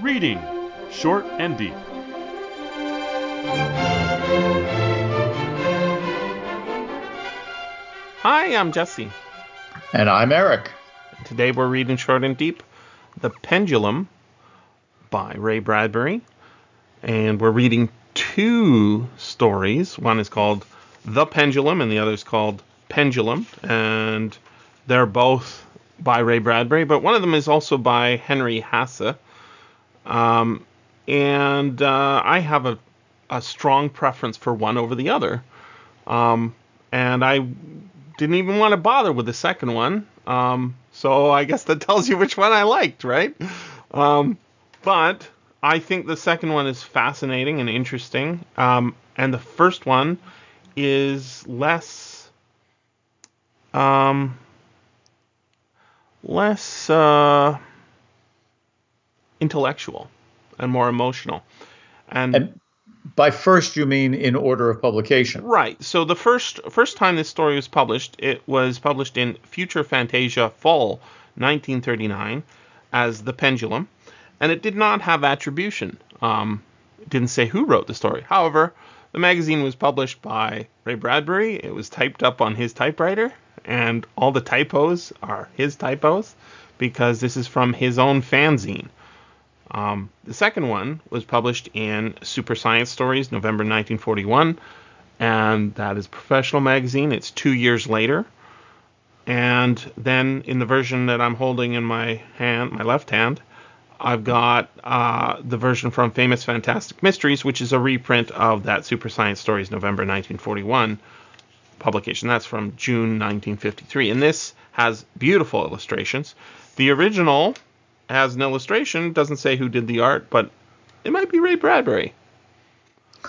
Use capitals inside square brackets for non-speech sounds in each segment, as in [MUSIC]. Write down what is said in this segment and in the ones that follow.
Reading Short and Deep. Hi, I'm Jesse. And I'm Eric. Today we're reading Short and Deep The Pendulum by Ray Bradbury. And we're reading two stories. One is called The Pendulum, and the other is called Pendulum. And they're both by Ray Bradbury, but one of them is also by Henry Hasse. Um, and uh, I have a, a strong preference for one over the other. Um, and I didn't even want to bother with the second one. Um, so I guess that tells you which one I liked, right? Um, but I think the second one is fascinating and interesting. Um, and the first one is less. Um, less uh, intellectual and more emotional. And, and, by first you mean in order of publication. Right. So the first first time this story was published, it was published in Futuria Fantasia Fall 1939 as The Pendulum, and it did not have attribution. Um, it didn't say who wrote the story. However, the magazine was published by Ray Bradbury. It was typed up on his typewriter, and all the typos are his typos because this is from his own fanzine. Um, the second one was published in Super Science Stories, November 1941, and that is professional magazine. It's two years later. And then in the version that I'm holding in my hand, my left hand, I've got uh, the version from Famous Fantastic Mysteries, which is a reprint of that Super Science Stories November 1941 publication. That's from June 1953. And this has beautiful illustrations. The original has an illustration, doesn't say who did the art, but it might be Ray Bradbury. [LAUGHS]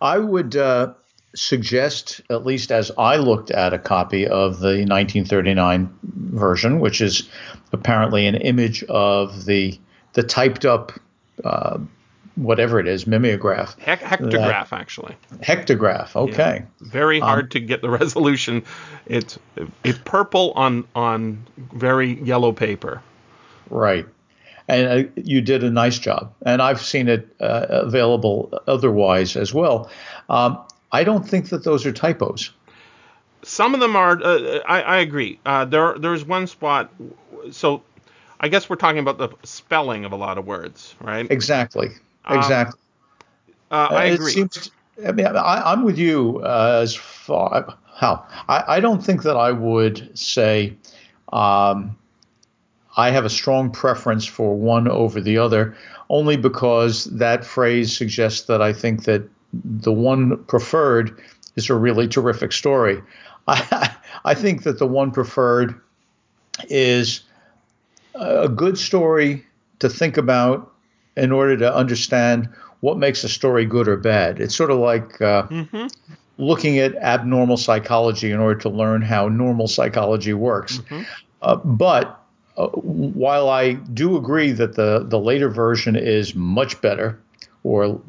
I would uh, suggest, at least as I looked at a copy of the 1939 version, which is apparently an image of the the typed up uh, whatever it is, mimeograph. Hect- hectograph, that, actually. Hectograph. Okay. Yeah. Very hard um, to get the [LAUGHS] resolution. It's it's purple on on very yellow paper. Right. And uh, you did a nice job, and I've seen it uh, available otherwise as well. Um, I don't think that those are typos. Some of them are. Uh, I, I, agree. Uh, there, there's one spot. So, I guess we're talking about the spelling of a lot of words, right? Exactly. Exactly. Um, I agree. Seems, I mean, I, am with you uh, as far. How I, I, don't think that I would say um, I have a strong preference for one over the other, only because that phrase suggests that I think that the one preferred is a really terrific story. I, [LAUGHS] I think that the one preferred is a good story to think about in order to understand what makes a story good or bad. It's sort of like uh, mm-hmm. looking at abnormal psychology in order to learn how normal psychology works. Mm-hmm. Uh, but uh, while I do agree that the the later version is much better or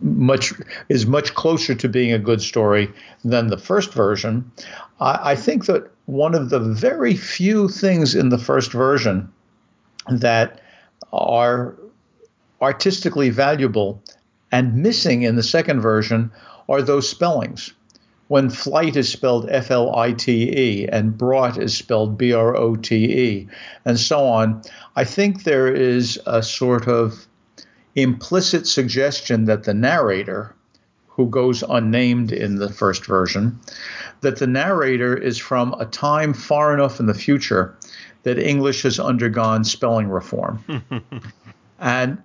much is much closer to being a good story than the first version, I, I think that one of the very few things in the first version that are artistically valuable and missing in the second version are those spellings when flight is spelled F L I T E and brought is spelled B R O T E, and so on, I think there is a sort of implicit suggestion that the narrator, who goes unnamed in the first version, that the narrator is from a time far enough in the future that English has undergone spelling reform. [LAUGHS] and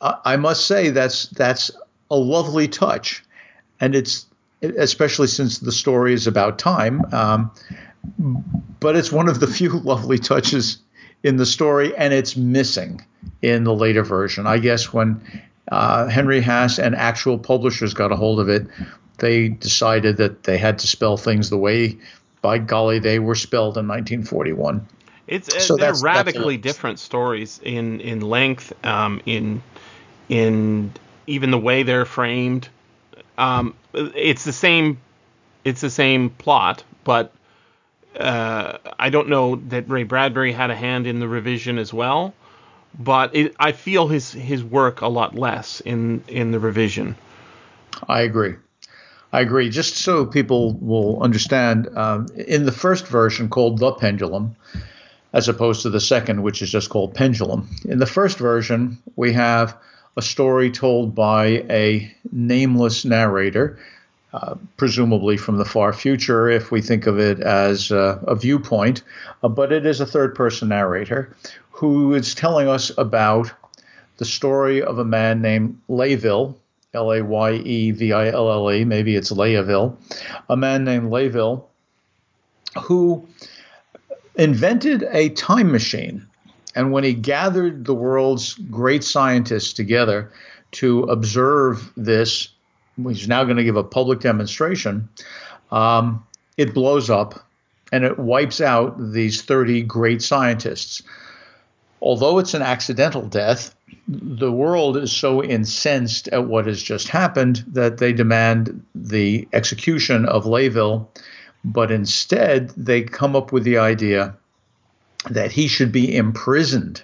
I must say that's that's a lovely touch, and it's especially since the story is about time. Um, but it's one of the [LAUGHS] few lovely touches in the story, and it's missing in the later version. I guess when uh, Henry Hasse and actual publishers got a hold of it, they decided that they had to spell things the way, by golly, they were spelled in 1941. It's uh, so they're radically different stories in in length, um, in in even the way they're framed. Um, it's the same. It's the same plot, but uh, I don't know that Ray Bradbury had a hand in the revision as well. but it, I feel his his work a lot less in in the revision. I agree. I agree. Just so people will understand, um, in the first version called The Pendulum, as opposed to the second, which is just called Pendulum, in the first version, we have a story told by a nameless narrator, uh, presumably from the far future, if we think of it as uh, a viewpoint, uh, but it is a third person narrator who is telling us about the story of a man named Layeville. L A Y E V I L L E, maybe it's Layeville, a man named Layeville who invented a time machine. And when he gathered the world's great scientists together to observe this, he's now going to give a public demonstration. Um, it blows up and it wipes out these 30 great scientists. Although it's an accidental death, the world is so incensed at what has just happened that they demand the execution of Layeville, but instead they come up with the idea that he should be imprisoned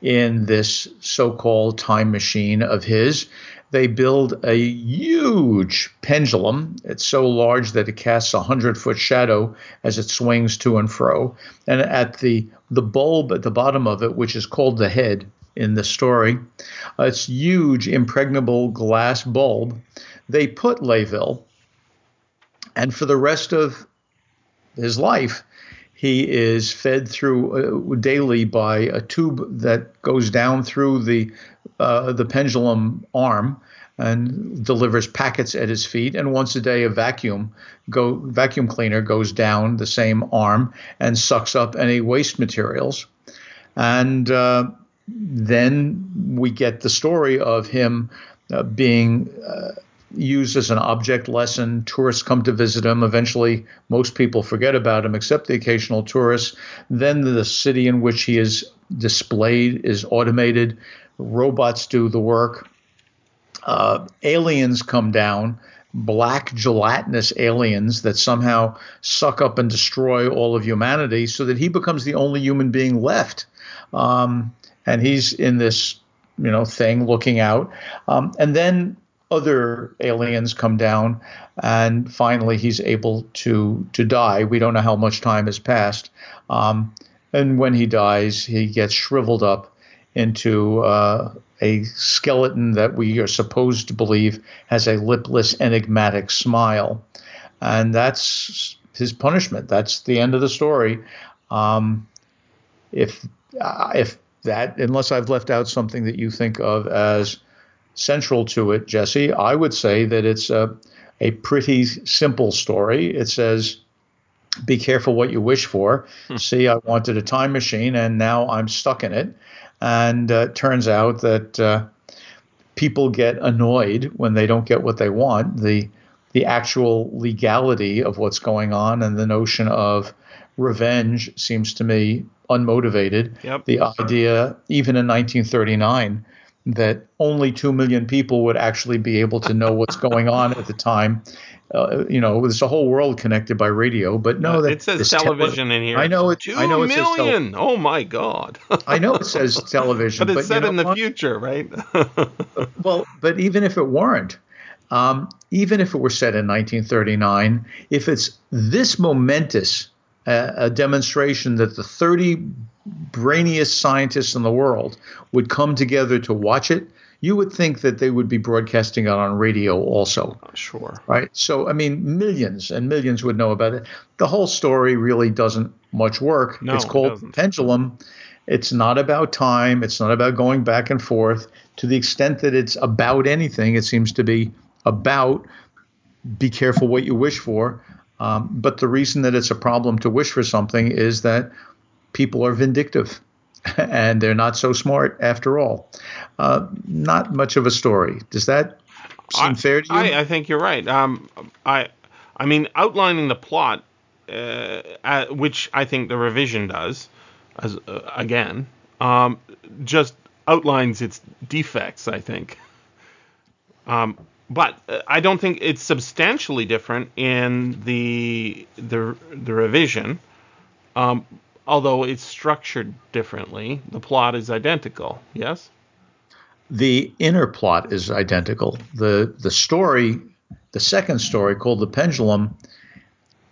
in this so called time machine of his. They build a huge pendulum. It's so large that it casts a hundred foot shadow as it swings to and fro. And at the the bulb at the bottom of it, which is called the head, in the story. Uh, it's huge, impregnable glass bulb. They put Layeville, and for the rest of his life, he is fed through uh, daily by a tube that goes down through the uh, the pendulum arm and delivers packets at his feet. And once a day, a vacuum go vacuum cleaner goes down the same arm and sucks up any waste materials. And uh, then we get the story of him uh, being uh, used as an object lesson. Tourists come to visit him. Eventually, most people forget about him, except the occasional tourist. Then the city in which he is displayed is automated. Robots do the work. Uh, aliens come down, black gelatinous aliens that somehow suck up and destroy all of humanity, so that he becomes the only human being left. Um, and he's in this you know thing looking out um, and then other aliens come down and finally he's able to to die. We don't know how much time has passed. Um, and when he dies he gets shriveled up into uh, a skeleton that we are supposed to believe has a lipless enigmatic smile. And that's his punishment. That's the end of the story. Um, if uh, if that, unless I've left out something that you think of as central to it, Jesse, I would say that it's a, a pretty simple story. It says, be careful what you wish for. Hmm. See, I wanted a time machine and now I'm stuck in it. And uh, it turns out that uh, people get annoyed when they don't get what they want. The the actual legality of what's going on and the notion of revenge seems to me unmotivated. Yep. The idea, even in 1939, that only 2 million people would actually be able to know what's going on at the time. Uh, you know, there's a whole world connected by radio, but no, uh, that it says television tele- in here. I know it. Two I know it million. oh my god. I know it says television, but it's but said know in the future, right? [LAUGHS] well, but even if it weren't, um, even if it were set in 1939, if it's this momentous a, a demonstration that the 30 brainiest scientists in the world would come together to watch it, you would think that they would be broadcasting it on radio also. Sure. Right. So, I mean, millions and millions would know about it. The whole story really doesn't much work. No, it's called doesn't. Pendulum. It's not about time. It's not about going back and forth. To the extent that it's about anything, it seems to be about be careful what you wish for. Um, but the reason that it's a problem to wish for something is that people are vindictive [LAUGHS] and they're not so smart after all. Uh, not much of a story. Does that seem I, fair to you? I, I think you're right. Um, I, I mean, outlining the plot, uh, uh, which I think the revision does, as uh, again, um, just outlines its defects. I think. Um, but uh, I don't think it's substantially different in the the the revision. Um, although it's structured differently, the plot is identical. Yes. The inner plot is identical. the The story, the second story called the Pendulum,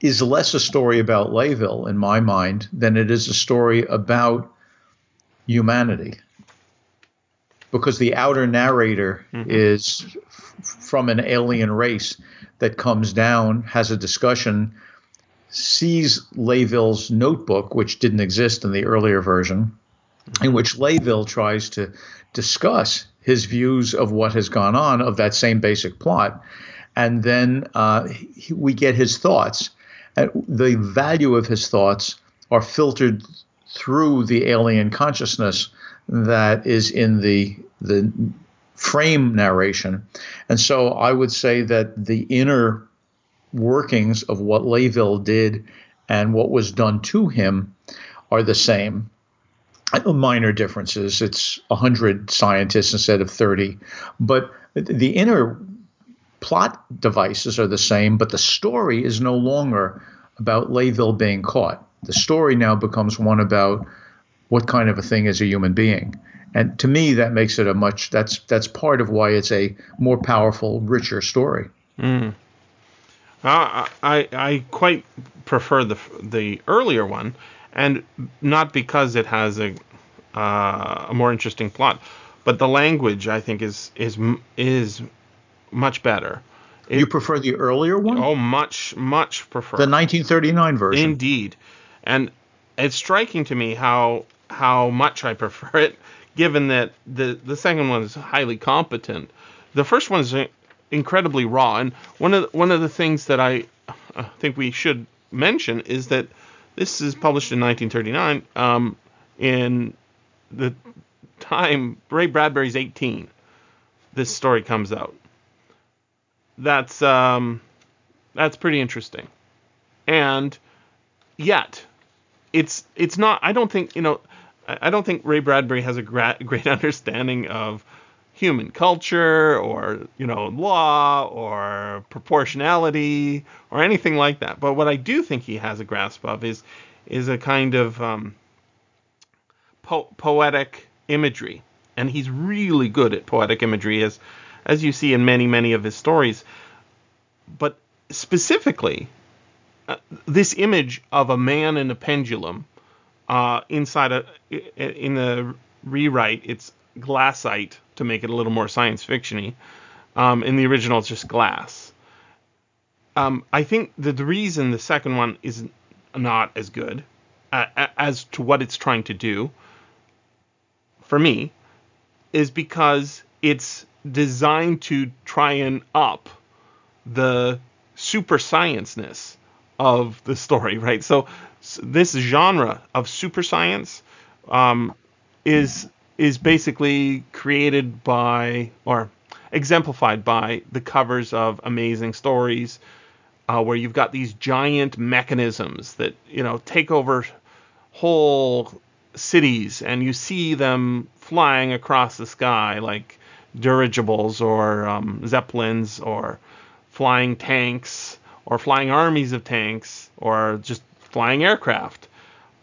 is less a story about Layeville in my mind than it is a story about humanity. Because the outer narrator mm-hmm. is f- from an alien race that comes down, has a discussion, sees Layeville's notebook, which didn't exist in the earlier version, mm-hmm. in which Layeville tries to discuss his views of what has gone on of that same basic plot. And then uh, he, we get his thoughts And the value of his thoughts are filtered through the alien consciousness that is in the the frame narration. And so I would say that the inner workings of what Layeville did and what was done to him are the same. Minor differences. It's 100 scientists instead of 30. But the inner plot devices are the same, but the story is no longer about Layeville being caught. The story now becomes one about what kind of a thing is a human being. And to me, that makes it a much that's that's part of why it's a more powerful, richer story. Mm. Uh, I I quite prefer the the earlier one, and not because it has a uh, a more interesting plot, but the language I think is is is much better. It, you prefer the earlier one? Oh, much, much prefer the 1939 version. Indeed, and it's striking to me how how much I prefer it, given that the the second one is highly competent. The first one is incredibly raw, and one of the, one of the things that I uh, think we should mention is that this is published in 1939. Um, in the time Ray Bradbury's 18, this story comes out that's um, that's pretty interesting. And yet, it's it's not. I don't think you know. I don't think Ray Bradbury has a gra- great [LAUGHS] understanding of human culture or you know law or proportionality or anything like that. But what I do think he has a grasp of is is a kind of um, po- poetic imagery, and he's really good at poetic imagery as as you see in many, many of his stories. But specifically, uh, this image of a man in a pendulum uh, inside a in the rewrite, it's glassite to make it a little more science fictiony. Um, in the original, it's just glass. Um, I think that the reason the second one is not as good uh, as to what it's trying to do, for me, is because it's designed to try and up the super science-ness of the story, right? So, so this genre of super science um, is is basically created by or exemplified by the covers of amazing stories uh, where you've got these giant mechanisms that you know take over whole cities and you see them flying across the sky like dirigibles or um, zeppelins or flying tanks or flying armies of tanks or just flying aircraft.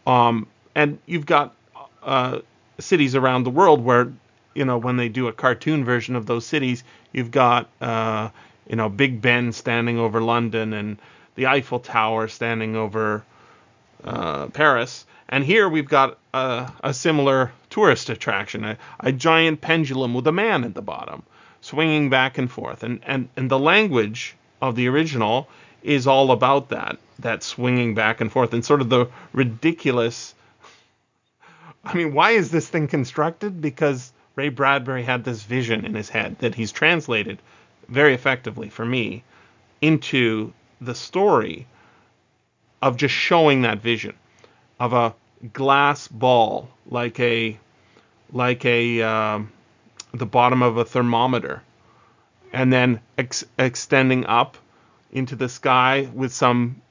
Um, and you've got uh, cities around the world where, you know, when they do a cartoon version of those cities, you've got, uh, you know, Big Ben standing over London and the Eiffel Tower standing over uh, Paris. And here we've got a, a similar tourist attraction, a, a, giant pendulum with a man at the bottom, swinging back and forth. And, and, and the language of the original is all about that, that swinging back and forth, and sort of the ridiculous. I mean, why is this thing constructed? Because Ray Bradbury had this vision in his head that he's translated very effectively for me into the story of just showing that vision of a glass ball like a like a um, the bottom of a thermometer and then ex- extending up into the sky with some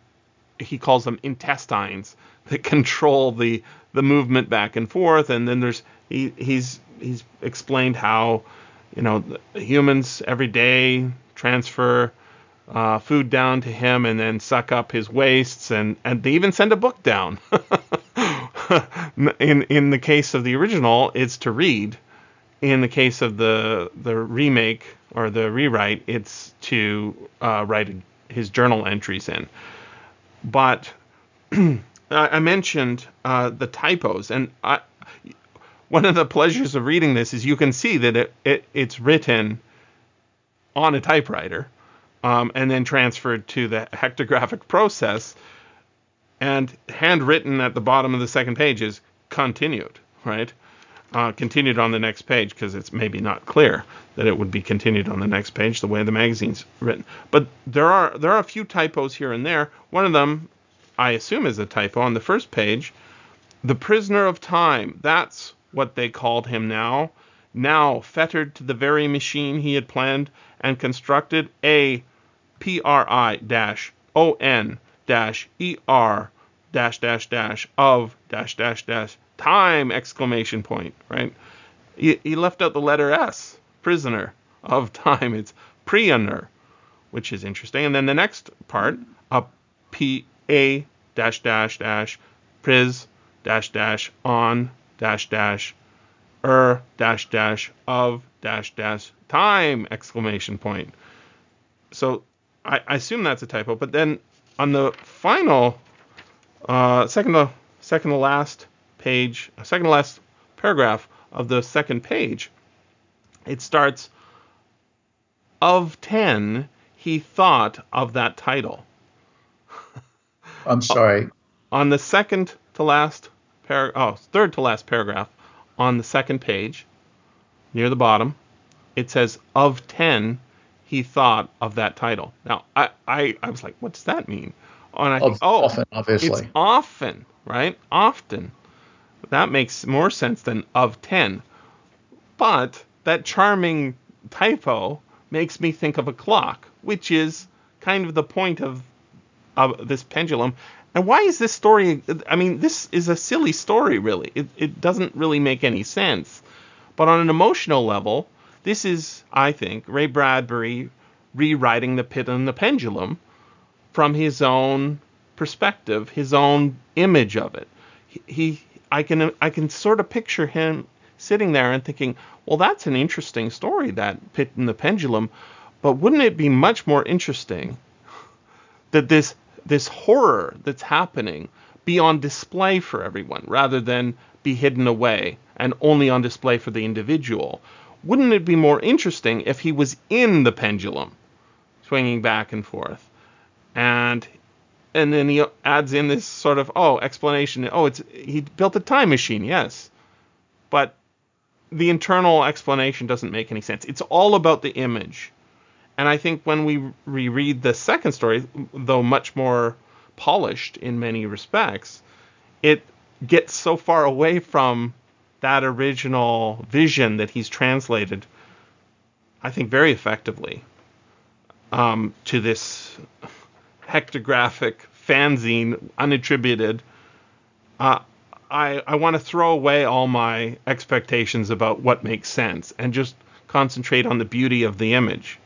he calls them intestines [LAUGHS] that control the the movement back and forth and then there's he, he's he's explained how you know humans every day transfer uh, food down to him and then suck up his wastes and and they even send a book down [LAUGHS] in in the case of the original, it's to read. In the case of the the remake or the rewrite, it's to uh, write his journal entries in. But [CLEARS THROAT] I mentioned uh, the typos, and I, one of the pleasures of reading this is you can see that it, it it's written on a typewriter um, and then transferred to the hectographic process and handwritten at the bottom of the second page is continued, right? Uh, continued on the next page because it's maybe not clear that it would be continued on the next page the way the magazine's written. But there are there are a few typos here and there. One of them, I assume, is a typo on the first page. The prisoner of time. That's what they called him now. Now fettered to the very machine he had planned and constructed. A P R I dash O N dash E R dash dash dash of dash dash dash time exclamation point right? He, he left out the letter s prisoner of time. It's prisoner which is interesting. And then the next part a p a dash dash dash pris dash dash on dash dash er dash dash of dash dash time exclamation point. So I, I assume that's a typo but then on the final uh, second to second to last page, uh, second to last paragraph of the second page, it starts of 10 he thought of that title. [LAUGHS] I'm sorry. on the second to last par- oh, third to last paragraph on the second page near the bottom, it says of 10 he thought of that title. Now, I, I, I was like, what does that mean? And I think, oh, often, obviously. It's often, right? Often. That makes more sense than of 10. But that charming typo makes me think of a clock, which is kind of the point of, of this pendulum. And why is this story? I mean, this is a silly story, really. It, it doesn't really make any sense. But on an emotional level, this is, I think, Ray Bradbury rewriting The Pit and the Pendulum from his own perspective, his own image of it. He, I can I can sort of picture him sitting there and thinking, well, that's an interesting story, that Pit and the Pendulum, but wouldn't it be much more interesting that this this horror that's happening be on display for everyone rather than be hidden away and only on display for the individual? wouldn't it be more interesting if he was in the pendulum, swinging back and forth? And and then he adds in this sort of oh explanation. Oh, it's he built a time machine, yes, but the internal explanation doesn't make any sense. It's all about the image. And I think when we reread the second story, though much more polished in many respects, it gets so far away from that original vision that he's translated, I think, very effectively um, to this hectographic fanzine, unattributed. Uh, I, I want to throw away all my expectations about what makes sense and just concentrate on the beauty of the image.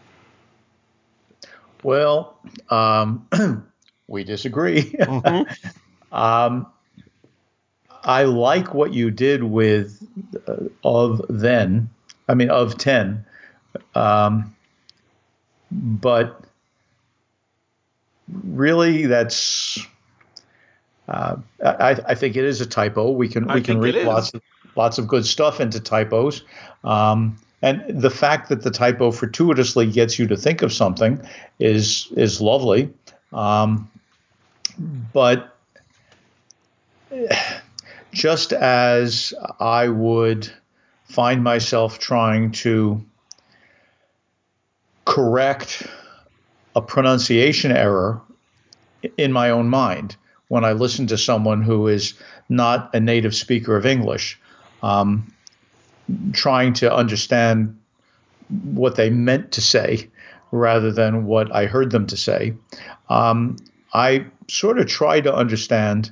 Well, um, [CLEARS THROAT] we disagree. Mm-hmm. [LAUGHS] um, I like what you did with uh, of then. I mean, of ten. Um, but really, that's. Uh, I, I, think it is a typo. We can I we can read lots of lots of good stuff into typos. Um, and the fact that the typo fortuitously gets you to think of something is is lovely. Um, but just as I would find myself trying to correct a pronunciation error in my own mind when I listen to someone who is not a native speaker of English, um, trying to understand what they meant to say rather than what I heard them to say. Um, I sort of try to understand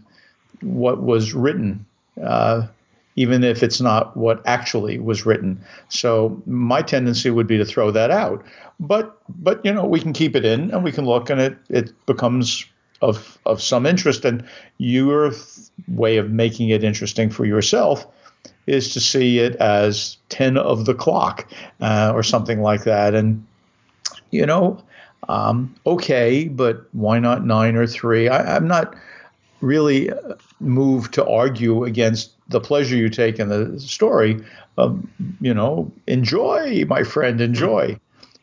what was written uh, even if it's not what actually was written. So my tendency would be to throw that out. But but you know we can keep it in and we can look and it it becomes of of some interest, and your way of making it interesting for yourself is to see it as ten of the clock uh, or something like that, and you know, um, okay, but why not nine or three? I, I'm not really moved to argue against the pleasure you take in the story. Um, you know, enjoy, my friend, enjoy.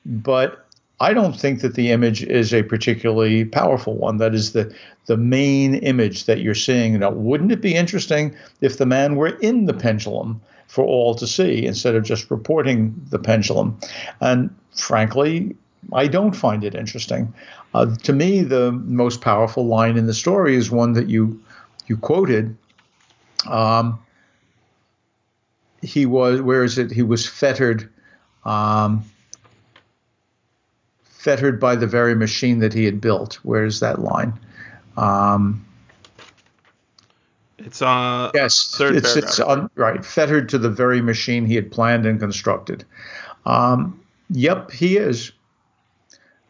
But I don't think that the image is a particularly powerful one. That is the the main image that you're seeing. Now, wouldn't it be interesting if the man were in the pendulum for all to see instead of just reporting the pendulum? And frankly, I don't find it interesting. Uh, to me, the most powerful line in the story is one that you you quoted. Um, he was where is it? He was fettered, um, fettered by the very machine that he had built. Where is that line? Um, it's uh yes, it's, it's on, right fettered to the very machine he had planned and constructed. Um, yep, he is,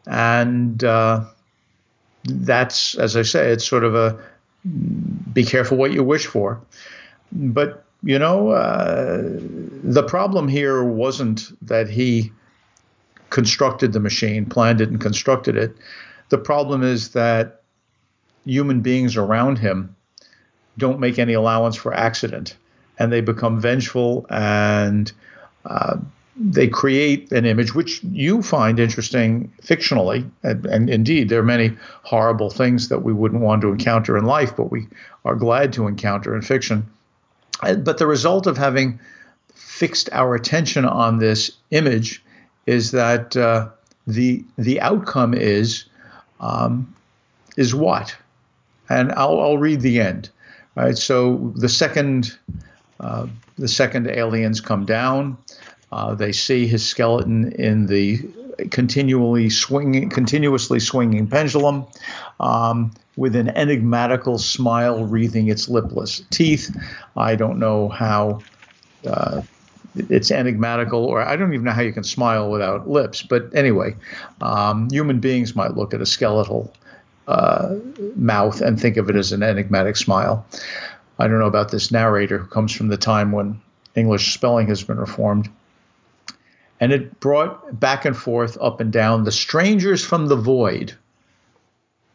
and uh, that's as I say, it's sort of a be careful what you wish for. But you know, uh, the problem here wasn't that he constructed the machine, planned it, and constructed it. The problem is that human beings around him don't make any allowance for accident, and they become vengeful and uh, they create an image which you find interesting fictionally, and, and, indeed there are many horrible things that we wouldn't want to encounter in life, but we are glad to encounter in fiction. Uh, but the result of having fixed our attention on this image is that uh, the the outcome is um, is what, and I'll, I'll read the end. Right. So the second uh, the second aliens come down. Uh, they see his skeleton in the continually swinging, continuously swinging pendulum, um, with an enigmatical smile wreathing its lipless teeth. I don't know how uh, it's enigmatical, or I don't even know how you can smile without lips. But anyway, um, human beings might look at a skeletal uh, mouth and think of it as an enigmatic smile. I don't know about this narrator who comes from the time when English spelling has been reformed and it brought back and forth, up and down. The strangers from the void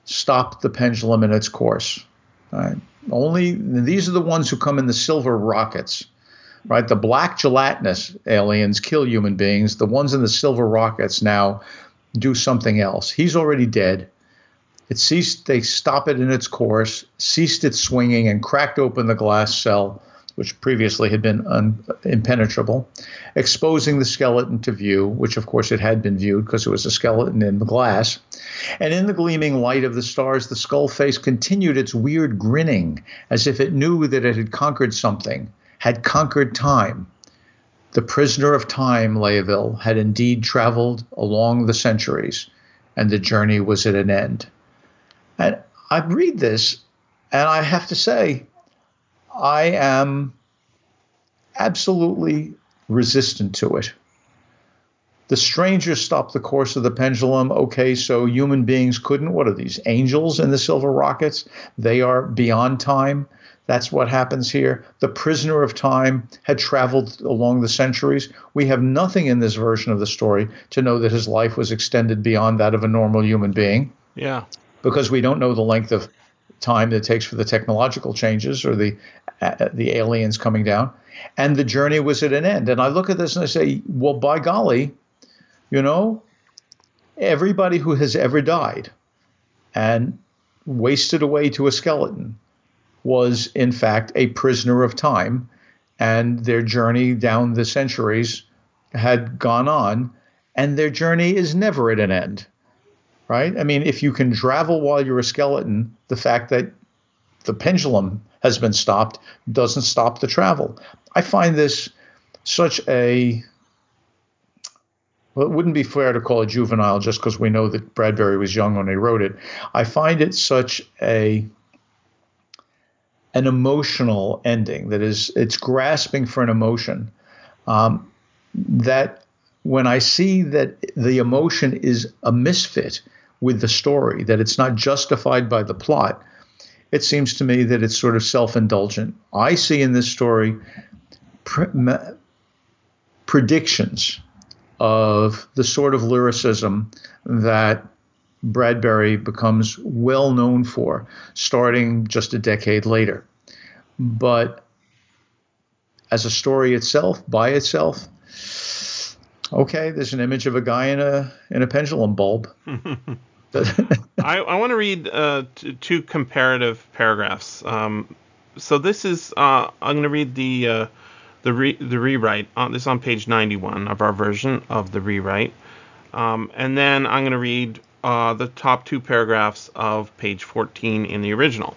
stopped the pendulum in its course. Right? Only these are the ones who come in the silver rockets. Right, the black gelatinous aliens kill human beings. The ones in the silver rockets now do something else. He's already dead. It ceased. They stop it in its course, ceased its swinging, and cracked open the glass cell which previously had been un- impenetrable, exposing the skeleton to view, which of course it had been viewed because it was a skeleton in the glass. And in the gleaming light of the stars, the skull face continued its weird grinning, as if it knew that it had conquered something, had conquered time. The prisoner of time, Layeville, had indeed traveled along the centuries, and the journey was at an end. And I read this, and I have to say, I am absolutely resistant to it. The stranger stopped the course of the pendulum. Okay, so human beings couldn't. What are these angels in the silver rockets? They are beyond time. That's what happens here. The prisoner of time had traveled along the centuries. We have nothing in this version of the story to know that his life was extended beyond that of a normal human being. Yeah. Because we don't know the length of time that it takes for the technological changes or the uh, the aliens coming down, and the journey was at an end. And I look at this and I say, well, by golly, you know, everybody who has ever died and wasted away to a skeleton was in fact a prisoner of time, and their journey down the centuries had gone on, and their journey is never at an end right? I mean, if you can travel while you're a skeleton, the fact that the pendulum has been stopped doesn't stop the travel. I find this such a well, it wouldn't be fair to call it juvenile just because we know that Bradbury was young when he wrote it. I find it such a an emotional ending that is it's grasping for an emotion um, that when I see that the emotion is a misfit with the story, that it's not justified by the plot. It seems to me that it's sort of self indulgent. I see in this story pre- predictions of the sort of lyricism that Bradbury becomes well known for, starting just a decade later. But as a story itself, by itself, okay, there's an image of a guy in a in a pendulum bulb. [LAUGHS] [LAUGHS] I, I want to read uh, t- two comparative paragraphs. Um, so this is uh, I'm going to read the uh, the re- the rewrite. On, this is on page 91 of our version of the rewrite, um, and then I'm going to read uh, the top two paragraphs of page 14 in the original.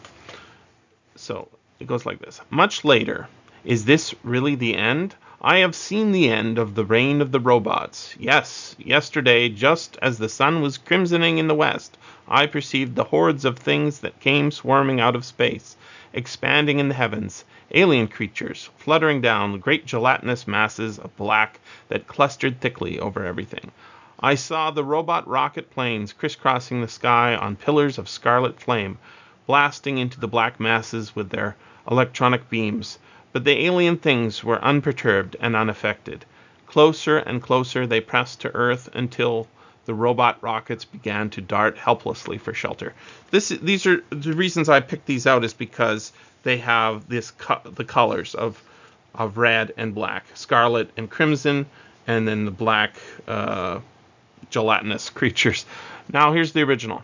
So it goes like this. Much later, is this really the end? I have seen the end of the reign of the robots. Yes, yesterday, just as the sun was crimsoning in the west, I perceived the hordes of things that came swarming out of space, expanding in the heavens, alien creatures, fluttering down, great gelatinous masses of black that clustered thickly over everything. I saw the robot rocket planes crisscrossing the sky on pillars of scarlet flame, blasting into the black masses with their electronic beams but the alien things were unperturbed and unaffected. Closer and closer they pressed to Earth until the robot rockets began to dart helplessly for shelter. This, these are the reasons I picked these out is because they have this the colors of of red and black, scarlet and crimson, and then the black uh, gelatinous [LAUGHS] creatures. Now here's the original.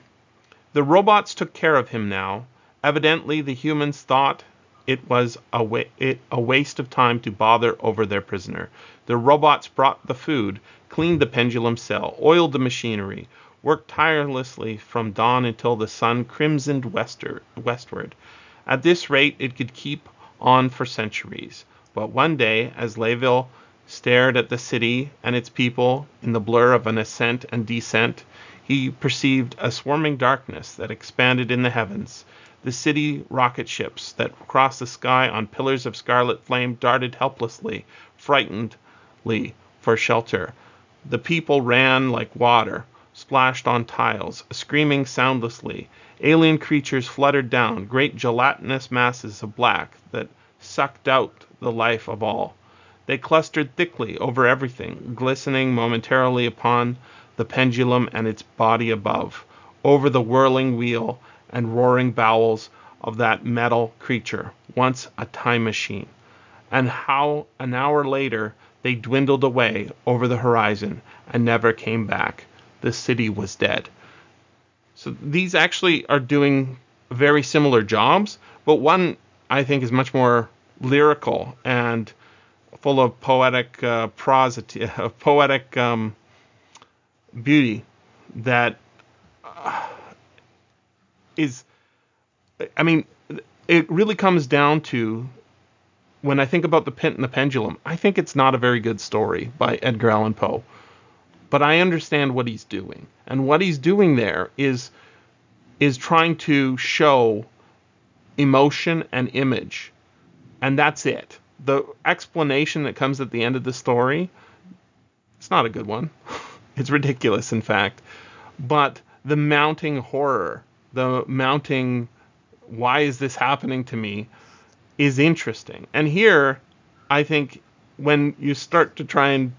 The robots took care of him now. Evidently, the humans thought it was a, wa- it, a waste of time to bother over their prisoner. The robots brought the food, cleaned the pendulum cell, oiled the machinery, worked tirelessly from dawn until the sun crimsoned wester- westward. At this rate, it could keep on for centuries. But one day, as Layeville stared at the city and its people in the blur of an ascent and descent, he perceived a swarming darkness that expanded in the heavens. The city rocket ships that crossed the sky on pillars of scarlet flame darted helplessly, frightenedly, for shelter. The people ran like water, splashed on tiles, screaming soundlessly. Alien creatures fluttered down, great gelatinous masses of black that sucked out the life of all. They clustered thickly over everything, glistening momentarily upon the pendulum and its body above, over the whirling wheel and roaring bowels of that metal creature, once a time machine, and how an hour later they dwindled away over the horizon and never came back. The city was dead. So these actually are doing very similar jobs, but one I think is much more lyrical and full of poetic uh, prosody, [LAUGHS] poetic um, beauty that uh, is, I mean, it really comes down to when I think about the Pit and the Pendulum. I think it's not a very good story by Edgar Allan Poe, but I understand what he's doing, and what he's doing there is is trying to show emotion and image, and that's it. The explanation that comes at the end of the story, it's not a good one. [LAUGHS] it's ridiculous, in fact, but the mounting horror the mounting why is this happening to me is interesting. And here, I think when you start to try and,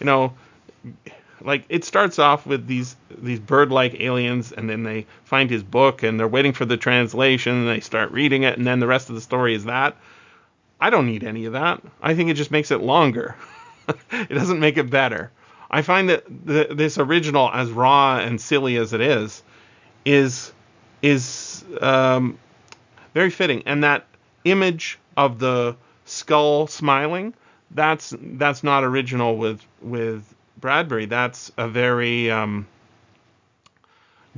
you know, like it starts off with these these bird-like aliens, and then they find his book, and they're waiting for the translation, and they start reading it, and then the rest of the story is that. I don't need any of that. I think it just makes it longer. [LAUGHS] it doesn't make it better. I find that the, this original, as raw and silly as it is, is is um, very fitting. And that image of the skull smiling, that's that's not original with with Bradbury. That's a very um,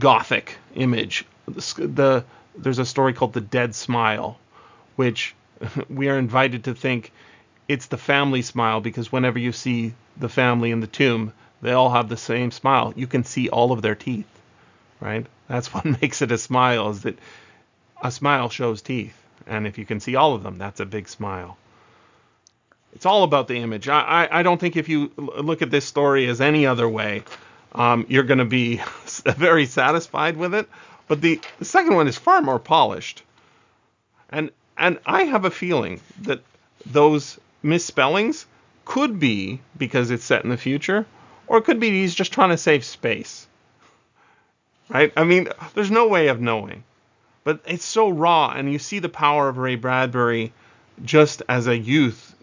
gothic image. The, the there's a story called The Dead Smile, which [LAUGHS] we are invited to think it's the family smile because whenever you see the family in the tomb, they all have the same smile. You can see all of their teeth, right? That's [LAUGHS] what makes it a smile is that a smile shows teeth. And if you can see all of them, that's a big smile. It's all about the image. I, I, I don't think if you look at this story as any other way, um, you're going to be [LAUGHS] very satisfied with it. But the, the second one is far more polished. And and I have a feeling that those misspellings could be because it's set in the future, or it could be he's just trying to save space. Right? I mean, there's no way of knowing. But it's so raw, and you see the power of Ray Bradbury just as a youth.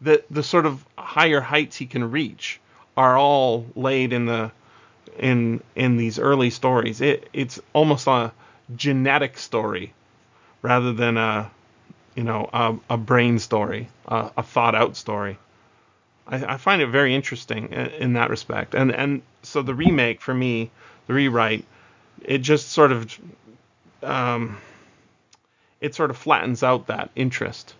The the sort of higher heights he can reach are all laid in the in in these early stories. It it's almost a genetic story rather than a you know a, a brain story, a, a, thought out story. I, I, find it very interesting in, in, that respect. And and so the remake for me, the rewrite, it just sort of um, it sort of flattens out that interest.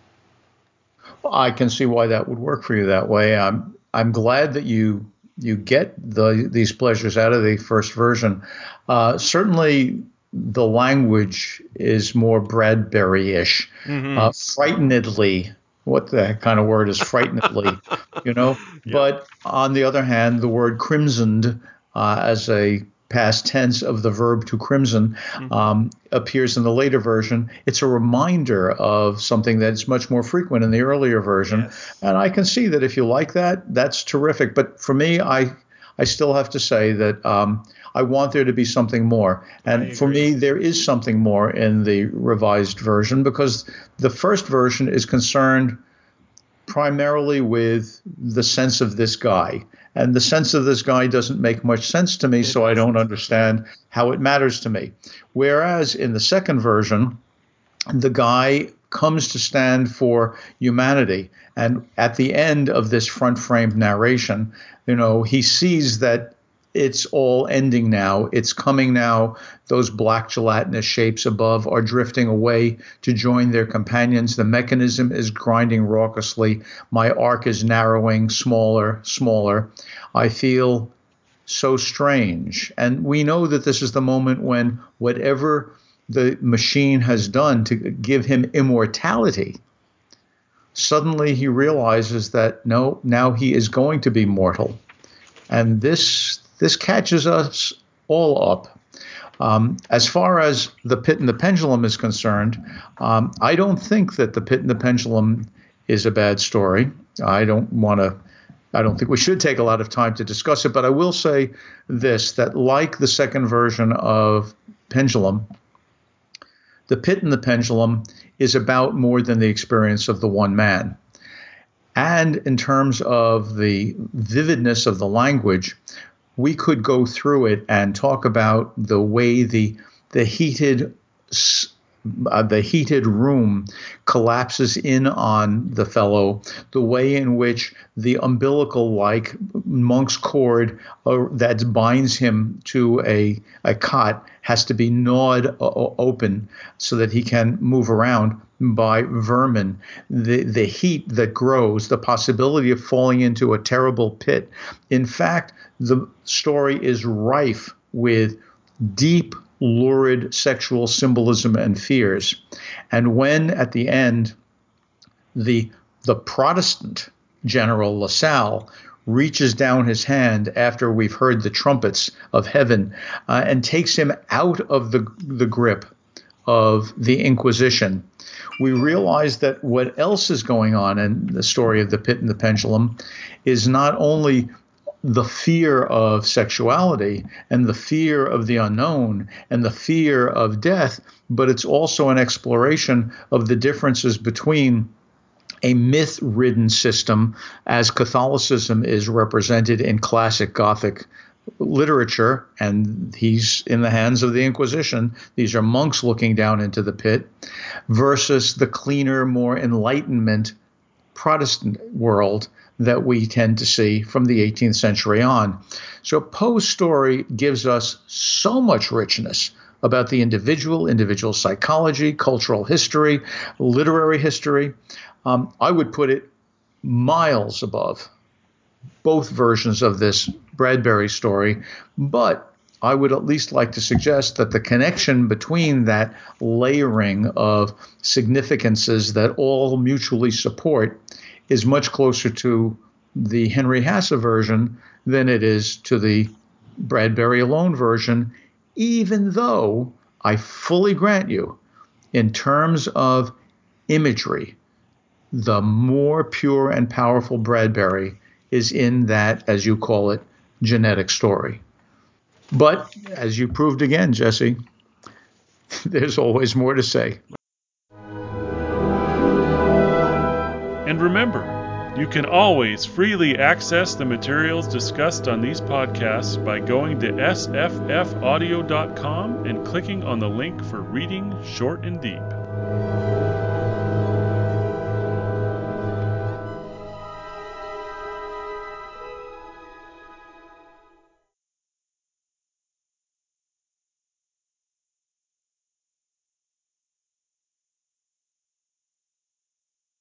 Well, I can see why that would work for you that way. I'm I'm glad that you you get the these pleasures out of the first version. Uh, certainly, the language is more Bradbury-ish, mm-hmm. uh, frightenedly. What the kind of word is frightenedly, [LAUGHS] you know? Yeah. But on the other hand, the word crimsoned uh, as a past tense of the verb to crimson mm-hmm. um, appears in the later version. It's a reminder of something that's much more frequent in the earlier version. Yes. And I can see that if you like that, that's terrific. But for me, I I still have to say that um, I want there to be something more. And for me, there is something more in the revised version because the first version is concerned primarily with the sense of this guy. And the sense of this guy doesn't make much sense to me, so I don't understand how it matters to me. Whereas in the second version, the guy comes to stand for humanity. And at the end of this front framed narration, you know, he sees that it's all ending now. It's coming now. Those black gelatinous shapes above are drifting away to join their companions. The mechanism is grinding raucously. My arc is narrowing, smaller, smaller. I feel so strange. And we know that this is the moment when whatever the machine has done to give him immortality, suddenly he realizes that no, now he is going to be mortal. And this this catches us all up. Um, as far as the pit and the pendulum is concerned, um, I don't think that the pit and the pendulum is a bad story. I don't want to. I don't think we should take a lot of time to discuss it, but I will say this: that like the second version of Pendulum, the pit and the pendulum is about more than the experience of the one man. And in terms of the vividness of the language, we could go through it and talk about the way the the heated uh, the heated room collapses in on the fellow, the way in which the umbilical like monk's cord uh, that binds him to a, a cot has to be gnawed uh, open so that he can move around by vermin, the, the heat that grows, the possibility of falling into a terrible pit. In fact, the story is rife with deep lurid sexual symbolism and fears. And when at the end the the Protestant General LaSalle reaches down his hand after we've heard the trumpets of heaven uh, and takes him out of the, the grip of the Inquisition, we realize that what else is going on in the story of the pit and the pendulum is not only the fear of sexuality and the fear of the unknown and the fear of death, but it's also an exploration of the differences between a myth ridden system as Catholicism is represented in classic Gothic literature, and he's in the hands of the Inquisition. These are monks looking down into the pit, versus the cleaner, more Enlightenment Protestant world that we tend to see from the 18th century on. So Poe's story gives us so much richness about the individual, individual psychology, cultural history, literary history. Um, I would put it miles above both versions of this Bradbury story, but I would at least like to suggest that the connection between that layering of significances that all mutually support is much closer to the Henry Hasse version than it is to the Bradbury alone version, even though I fully grant you, in terms of imagery, the more pure and powerful Bradbury is in that, as you call it, genetic story. But as you proved again, Jesse, [LAUGHS] there's always more to say. And remember, you can always freely access the materials discussed on these podcasts by going to sffaudio.com and clicking on the link for Reading Short and Deep.